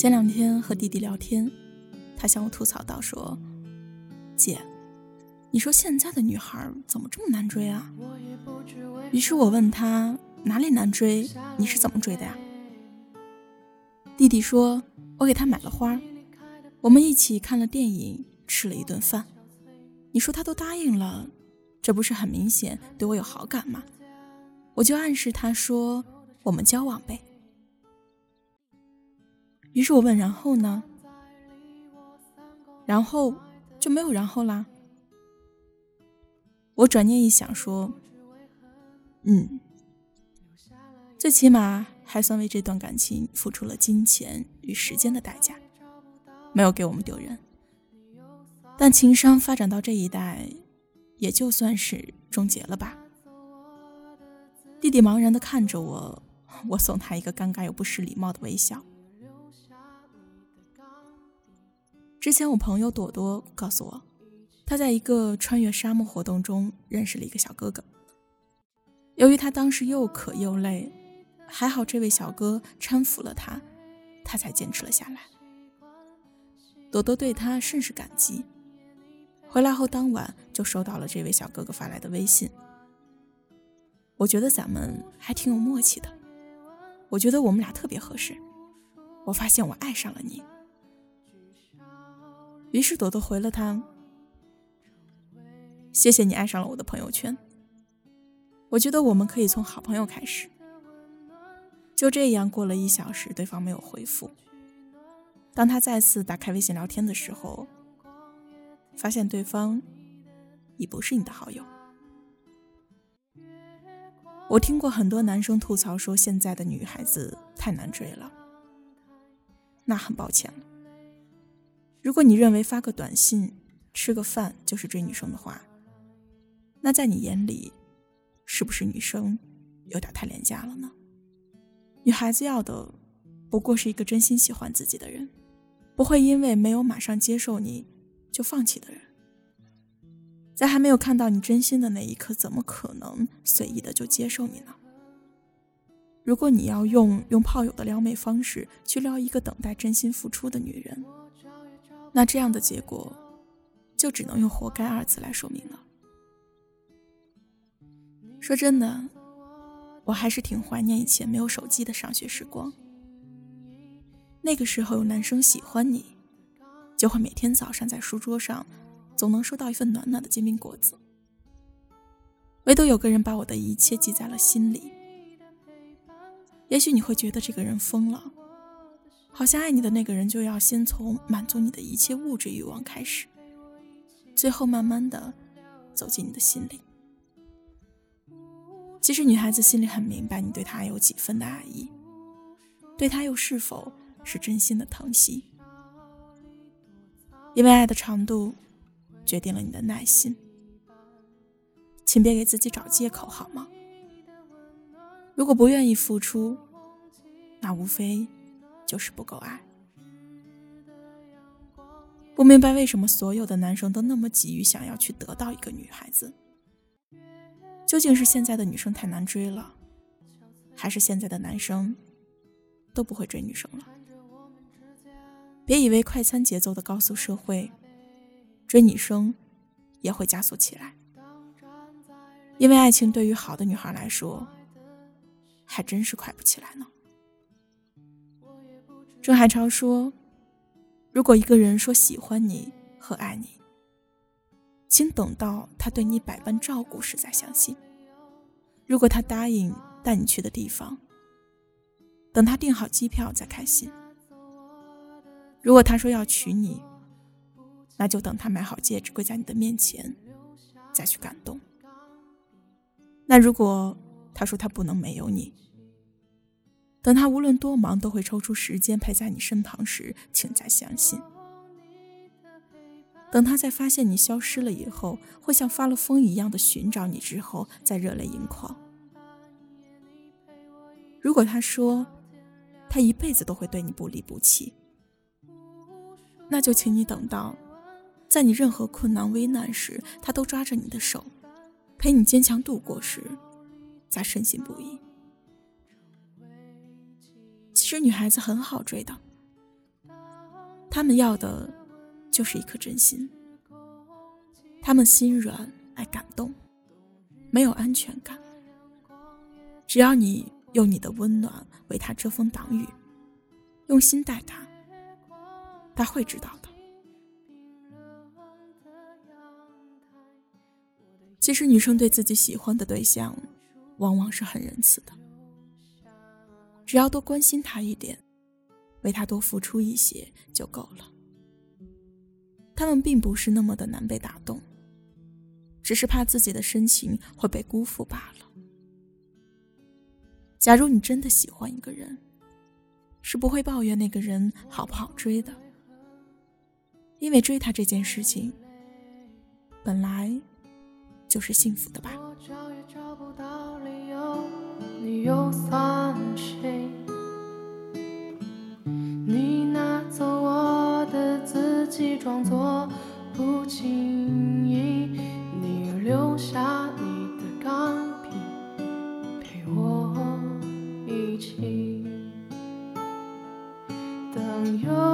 前两天和弟弟聊天，他向我吐槽道：“说姐，你说现在的女孩怎么这么难追啊？”于是我问他哪里难追，你是怎么追的呀？弟弟说：“我给他买了花，我们一起看了电影，吃了一顿饭。你说他都答应了，这不是很明显对我有好感吗？”我就暗示他说：“我们交往呗。”于是我问：“然后呢？”然后就没有然后啦。我转念一想说：“嗯，最起码还算为这段感情付出了金钱与时间的代价，没有给我们丢人。但情商发展到这一代，也就算是终结了吧。”弟弟茫然的看着我，我送他一个尴尬又不失礼貌的微笑。之前我朋友朵朵告诉我，他在一个穿越沙漠活动中认识了一个小哥哥。由于他当时又渴又累，还好这位小哥搀扶了他，他才坚持了下来。朵朵对他甚是感激。回来后当晚就收到了这位小哥哥发来的微信。我觉得咱们还挺有默契的，我觉得我们俩特别合适。我发现我爱上了你。于是朵朵回了他：“谢谢你爱上了我的朋友圈。我觉得我们可以从好朋友开始。”就这样过了一小时，对方没有回复。当他再次打开微信聊天的时候，发现对方已不是你的好友。我听过很多男生吐槽说现在的女孩子太难追了，那很抱歉了。如果你认为发个短信、吃个饭就是追女生的话，那在你眼里，是不是女生有点太廉价了呢？女孩子要的不过是一个真心喜欢自己的人，不会因为没有马上接受你就放弃的人。在还没有看到你真心的那一刻，怎么可能随意的就接受你呢？如果你要用用炮友的撩妹方式去撩一个等待真心付出的女人，那这样的结果，就只能用“活该”二字来说明了。说真的，我还是挺怀念以前没有手机的上学时光。那个时候有男生喜欢你，就会每天早上在书桌上。总能收到一份暖暖的煎饼果子。唯独有个人把我的一切记在了心里。也许你会觉得这个人疯了，好像爱你的那个人就要先从满足你的一切物质欲望开始，最后慢慢的走进你的心里。其实女孩子心里很明白你对她有几分的爱意，对她又是否是真心的疼惜，因为爱的长度。决定了你的耐心，请别给自己找借口好吗？如果不愿意付出，那无非就是不够爱。不明白为什么所有的男生都那么急于想要去得到一个女孩子？究竟是现在的女生太难追了，还是现在的男生都不会追女生了？别以为快餐节奏的高速社会。追女生也会加速起来，因为爱情对于好的女孩来说，还真是快不起来呢。郑海潮说：“如果一个人说喜欢你和爱你，请等到他对你百般照顾时再相信；如果他答应带你去的地方，等他订好机票再开心；如果他说要娶你。”那就等他买好戒指跪在你的面前，再去感动。那如果他说他不能没有你，等他无论多忙都会抽出时间陪在你身旁时，请再相信。等他在发现你消失了以后，会像发了疯一样的寻找你之后，再热泪盈眶。如果他说他一辈子都会对你不离不弃，那就请你等到。在你任何困难危难时，他都抓着你的手，陪你坚强度过时，再深信不疑。其实女孩子很好追的，他们要的就是一颗真心。他们心软爱感动，没有安全感。只要你用你的温暖为他遮风挡雨，用心待他，他会知道的。其实，女生对自己喜欢的对象，往往是很仁慈的。只要多关心他一点，为他多付出一些就够了。他们并不是那么的难被打动，只是怕自己的深情会被辜负罢了。假如你真的喜欢一个人，是不会抱怨那个人好不好追的，因为追他这件事情，本来就是幸福的吧。你又起，等有。